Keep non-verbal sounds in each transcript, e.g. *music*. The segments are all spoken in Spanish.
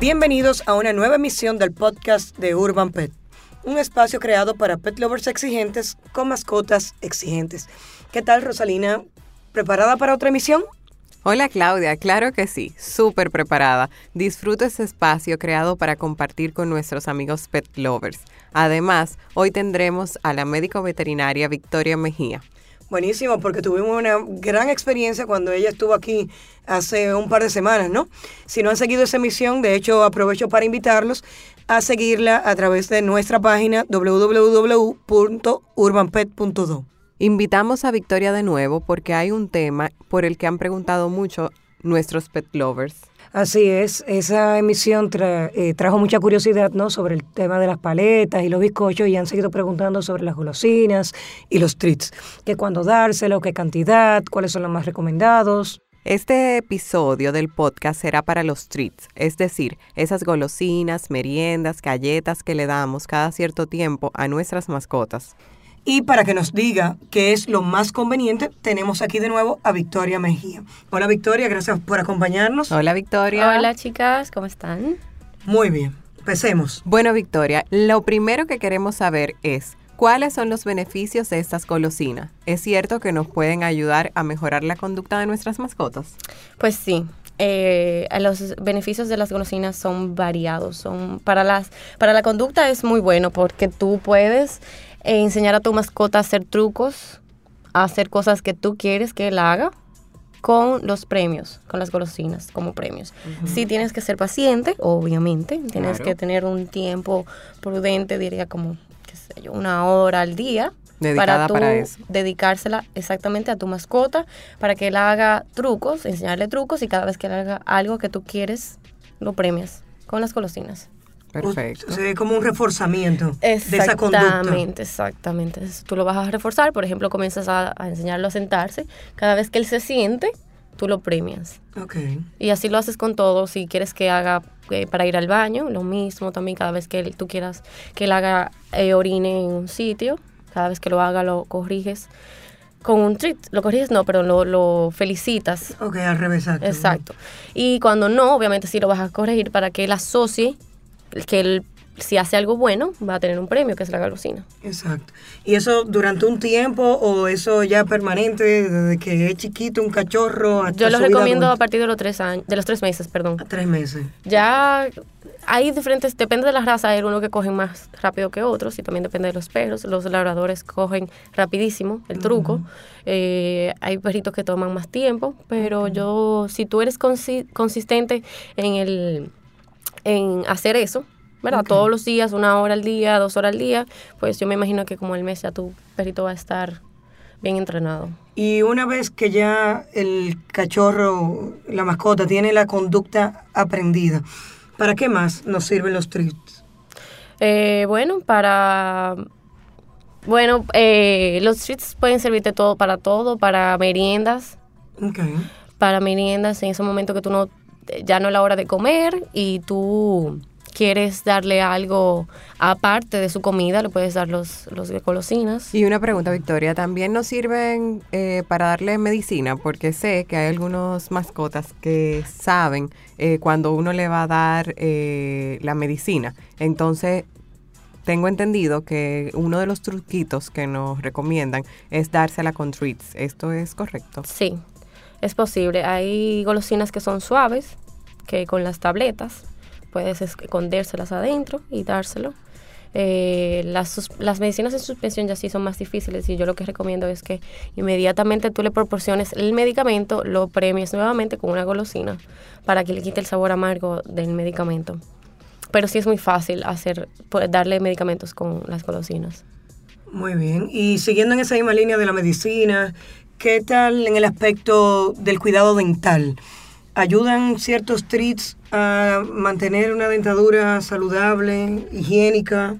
Bienvenidos a una nueva emisión del podcast de Urban Pet, un espacio creado para pet lovers exigentes con mascotas exigentes. ¿Qué tal, Rosalina? ¿Preparada para otra emisión? Hola Claudia, claro que sí, súper preparada. Disfruto este espacio creado para compartir con nuestros amigos pet lovers. Además, hoy tendremos a la médico veterinaria Victoria Mejía. Buenísimo, porque tuvimos una gran experiencia cuando ella estuvo aquí hace un par de semanas, ¿no? Si no han seguido esa emisión, de hecho aprovecho para invitarlos a seguirla a través de nuestra página www.urbanpet.do. Invitamos a Victoria de nuevo porque hay un tema por el que han preguntado mucho nuestros pet lovers. Así es, esa emisión tra- eh, trajo mucha curiosidad ¿no? sobre el tema de las paletas y los bizcochos y han seguido preguntando sobre las golosinas y los treats, que cuándo dárselo, qué cantidad, cuáles son los más recomendados. Este episodio del podcast será para los treats, es decir, esas golosinas, meriendas, galletas que le damos cada cierto tiempo a nuestras mascotas. Y para que nos diga qué es lo más conveniente, tenemos aquí de nuevo a Victoria Mejía. Hola Victoria, gracias por acompañarnos. Hola Victoria. Hola chicas, ¿cómo están? Muy bien, empecemos. Bueno Victoria, lo primero que queremos saber es cuáles son los beneficios de estas golosinas. ¿Es cierto que nos pueden ayudar a mejorar la conducta de nuestras mascotas? Pues sí, eh, los beneficios de las golosinas son variados. Son para las para la conducta es muy bueno porque tú puedes eh, enseñar a tu mascota a hacer trucos, a hacer cosas que tú quieres que él haga con los premios, con las golosinas como premios. Sí tienes que ser paciente, obviamente, tienes Claro. que tener un tiempo prudente, diría como, qué sé yo, una hora al día. Dedicada tú para eso. dedicársela exactamente a tu mascota para que él haga trucos, enseñarle trucos y cada vez que él haga algo que tú quieres, lo premias con las golosinas. Perfecto. Se ve como un reforzamiento de esa conducta. Exactamente, exactamente. Tú lo vas a reforzar, por ejemplo, comienzas a, a enseñarlo a sentarse. Cada vez que él se siente, tú lo premias. Ok. Y así lo haces con todo. Si quieres que haga eh, para ir al baño, lo mismo también. Cada vez que él- tú quieras que él haga eh, orine en un sitio, cada vez que lo haga lo corriges con un treat. Lo corriges, no, pero lo, lo felicitas. Ok, al revés, exacto. Exacto. Y cuando no, obviamente sí lo vas a corregir para que él asocie que él, si hace algo bueno, va a tener un premio, que es la golosina. Exacto. ¿Y eso durante un tiempo o eso ya permanente desde que es chiquito, un cachorro hasta Yo lo recomiendo a partir de los tres años, de los tres meses, perdón. A tres meses. Ya hay diferentes, depende de la raza, hay unos que cogen más rápido que otros y también depende de los perros. Los labradores cogen rapidísimo el truco. Eh, hay perritos que toman más tiempo, pero yo, si tú eres consi- consistente en el en hacer eso, ¿verdad? Ok. Todos los días, una hora al día, dos horas al día, pues yo me imagino que como el mes ya tu perrito va a estar bien entrenado. Y una vez que ya el cachorro, la mascota, tiene la conducta aprendida, ¿para qué más nos sirven los treats? Eh, bueno, para... Bueno, eh, los treats pueden servirte todo para todo, para meriendas, Ok. para meriendas en ese momento que tú no, ya no es la hora de comer y tú quieres darle algo aparte de su comida, le puedes dar los, los golosinas. Y una pregunta, Victoria, ¿también nos sirven eh, para darle medicina? Porque sé que hay algunos mascotas que saben eh, cuando uno le va a dar eh, la medicina. Entonces, tengo entendido que uno de los truquitos que nos recomiendan es dársela con treats. ¿Esto es correcto? Sí, es posible. Hay golosinas que son suaves, que con las tabletas puedes escondérselas adentro y dárselo. Eh, las, las medicinas en suspensión ya sí son más difíciles y yo lo que recomiendo es que inmediatamente tú le proporciones el medicamento, lo premies nuevamente con una golosina para que le quite el sabor amargo del medicamento. Pero sí es muy fácil hacer, pues, darle medicamentos con las golosinas. Muy bien. Y siguiendo en esa misma línea de la medicina, ¿qué tal en el aspecto del cuidado dental? ¿Ayudan ciertos treats a mantener una dentadura saludable, higiénica?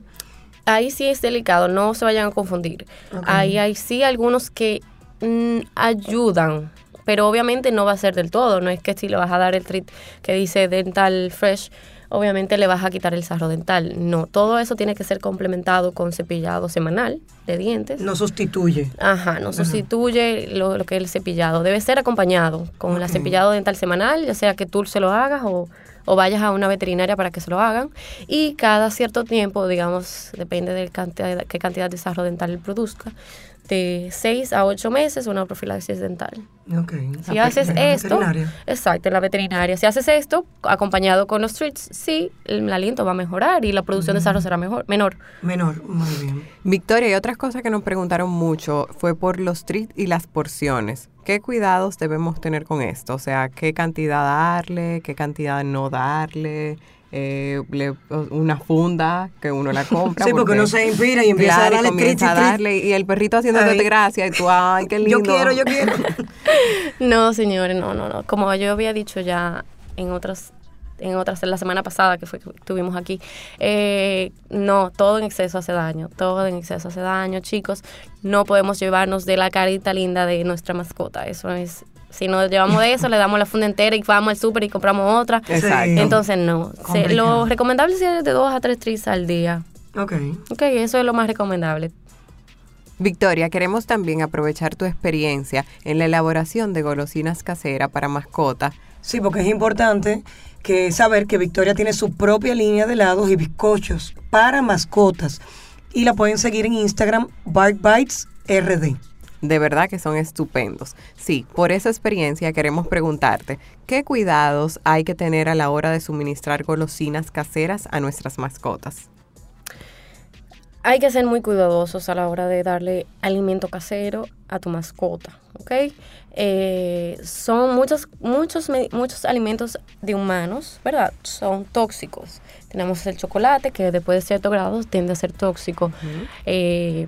Ahí sí es delicado, no se vayan a confundir. Ahí hay sí algunos que mm, ayudan, pero obviamente no va a ser del todo. No es que si le vas a dar el treat que dice Dental Fresh, obviamente le vas a quitar el sarro dental. No, todo eso tiene que ser complementado con cepillado semanal de dientes. No sustituye. Ajá, no sustituye lo, lo que es el cepillado. Debe ser acompañado con el cepillado dental semanal, ya sea que tú se lo hagas o, o vayas a una veterinaria para que se lo hagan. Y cada cierto tiempo, digamos, depende de cantidad, qué cantidad de sarro dental produzca, de 6 a 8 meses una profilaxis dental. Ok. Si haces esto, veterinaria. exacto, en la veterinaria, si haces esto acompañado con los treats, sí, el aliento va a mejorar y la producción de sarro será mejor, menor. Menor, muy bien. Victoria, y otras cosas que nos preguntaron mucho fue por los treats y las porciones. ¿Qué cuidados debemos tener con esto? O sea, ¿qué cantidad darle? ¿Qué cantidad no darle? Eh, le- una funda que uno la compra. *laughs* Sí, porque uno se inspira y empieza a Claro, y darle comienza a darle y el perrito haciéndote Ay. gracia y tú, ay, qué *laughs* lindo. Yo quiero, yo quiero. *laughs* No, señores, no, no, no. Como yo había dicho ya en otras, en otras, la semana pasada que fue que estuvimos aquí, eh, no, todo en exceso hace daño, todo en exceso hace daño, chicos. No podemos llevarnos de la carita linda de nuestra mascota. Eso es, si nos llevamos de eso, le damos la funda entera y vamos al súper y compramos otra. Exacto. Entonces, no. Se- lo recomendable es de dos a tres tris al día. ok. Ok, eso es lo más recomendable. Victoria, queremos también aprovechar tu experiencia en la elaboración de golosinas caseras para mascota. Sí, porque es importante que saber que Victoria tiene su propia línea de helados y bizcochos para mascotas. Y la pueden seguir en Instagram, Bark. De verdad que son estupendos. Sí, por esa experiencia queremos preguntarte, ¿qué cuidados hay que tener a la hora de suministrar golosinas caseras a nuestras mascotas? Hay que ser muy cuidadosos a la hora de darle alimento casero a tu mascota, ¿ok? Eh, son muchos, muchos, muchos alimentos de humanos, ¿verdad? Son tóxicos. Tenemos el chocolate, que después de cierto grado tiende a ser tóxico. Eh,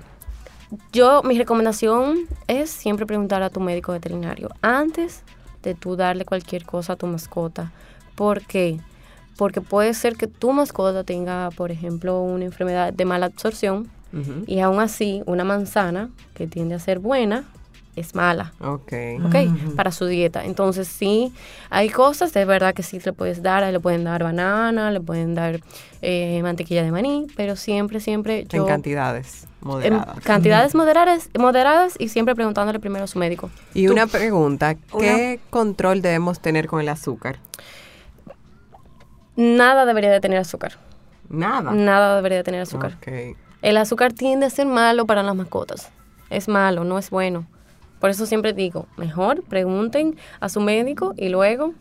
yo, mi recomendación es siempre preguntar a tu médico veterinario antes de tú darle cualquier cosa a tu mascota. ¿Por qué? Porque puede ser que tu mascota tenga, por ejemplo, una enfermedad de mala absorción y aún así una manzana que tiende a ser buena es mala. Ok. ¿ok? Para su dieta. Entonces, sí, hay cosas de verdad que sí le puedes dar. Le pueden dar banana, le pueden dar eh, mantequilla de maní, pero siempre, siempre yo... En cantidades en moderadas. cantidades moderadas, moderadas y siempre preguntándole primero a su médico. Y una pregunta, Una- ¿qué control debemos tener con el azúcar? Nada debería de tener azúcar. Nada. Nada debería de tener azúcar. El azúcar tiende a ser malo para las mascotas. Es malo, no es bueno. Por eso siempre digo, mejor pregunten a su médico y luego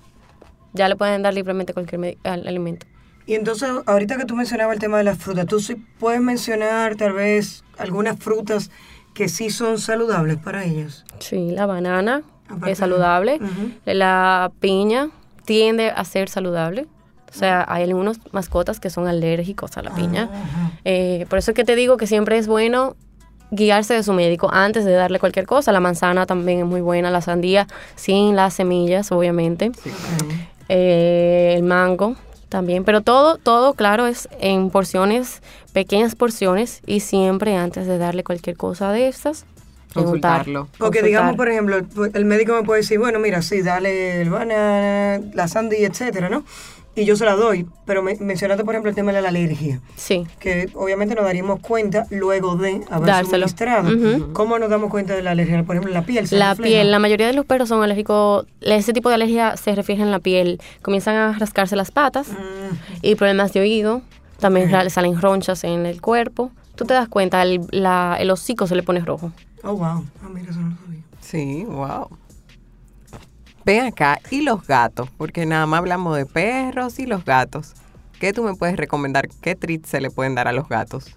ya le pueden dar libremente cualquier alimento. Y entonces, ahorita que tú mencionabas el tema de las frutas, ¿tú sí puedes mencionar tal vez algunas frutas que sí son saludables para ellos? Sí, la banana Aparte es saludable. La piña tiende a ser saludable. O sea, hay algunos mascotas que son alérgicos a la piña. Eh, por eso es que te digo que siempre es bueno guiarse de su médico antes de darle cualquier cosa. La manzana también es muy buena, la sandía sin las semillas, obviamente. Eh, el mango también, pero todo, todo, claro, es en porciones, pequeñas porciones y siempre antes de darle cualquier cosa de estas. Consultarlo. Porque Consultar. digamos, por ejemplo, el médico me puede decir, bueno, mira, sí, dale el banana, la sandía, etcétera, ¿no? Y yo se la doy, pero me, mencionaste, por ejemplo, el tema de la alergia, Sí. que obviamente nos daríamos cuenta luego de haber Dárselo. suministrado. ¿Cómo nos damos cuenta de la alergia? Por ejemplo, la piel. se La refleja. piel, la mayoría de los perros son alérgicos, ese tipo de alergia se refiere en la piel. Comienzan a rascarse las patas Mm, y problemas de oído, también ra- salen ronchas en el cuerpo. Tú te das cuenta, el, la- el hocico se le pone rojo. Oh, wow. Ah, mira, eso no lo sabía. Sí, wow. Ven acá, y los gatos, porque nada más hablamos de perros y los gatos. ¿Qué tú me puedes recomendar? ¿Qué treats se le pueden dar a los gatos?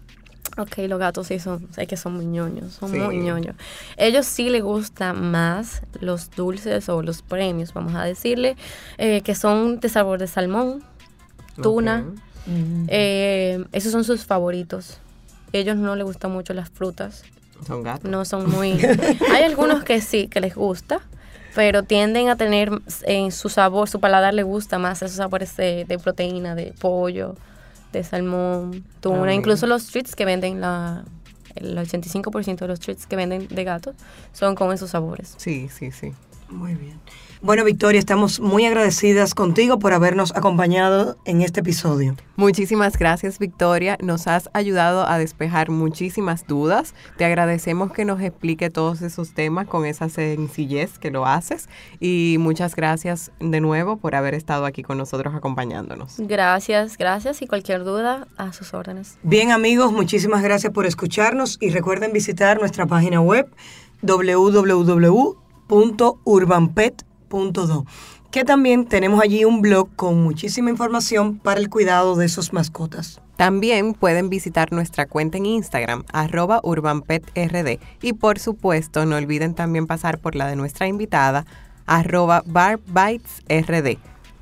Ok, los gatos sí son, sé que son muy ñoños, son Sí. muy ñoños. Ellos sí les gustan más los dulces o los premios, vamos a decirle, eh, que son de sabor de salmón, tuna. Ok. eh, esos son sus favoritos. Ellos no les gustan mucho las frutas, Son gatos. no son muy... *laughs* Hay algunos que sí, que les gusta, pero tienden a tener en su sabor, su paladar le gusta más esos sabores de, de proteína, de pollo, de salmón, tuna. Incluso los treats que venden, la, el 85% de los treats que venden de gatos son con esos sabores. Sí, sí, sí. Muy bien. Bueno, Victoria, estamos muy agradecidas contigo por habernos acompañado en este episodio. Muchísimas gracias, Victoria. Nos has ayudado a despejar muchísimas dudas. Te agradecemos que nos explique todos esos temas con esa sencillez que lo haces. Y muchas gracias de nuevo por haber estado aquí con nosotros acompañándonos. Gracias, gracias. Y cualquier duda, a sus órdenes. Bien, amigos, muchísimas gracias por escucharnos y recuerden visitar nuestra página web www.urbanpet.com que también tenemos allí un blog con muchísima información para el cuidado de sus mascotas. También pueden visitar nuestra cuenta en Instagram, arroba urbanpetrd. Y por supuesto, no olviden también pasar por la de nuestra invitada, arroba barbitesrd.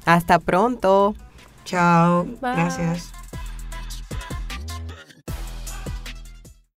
Hasta pronto. Chao. Gracias.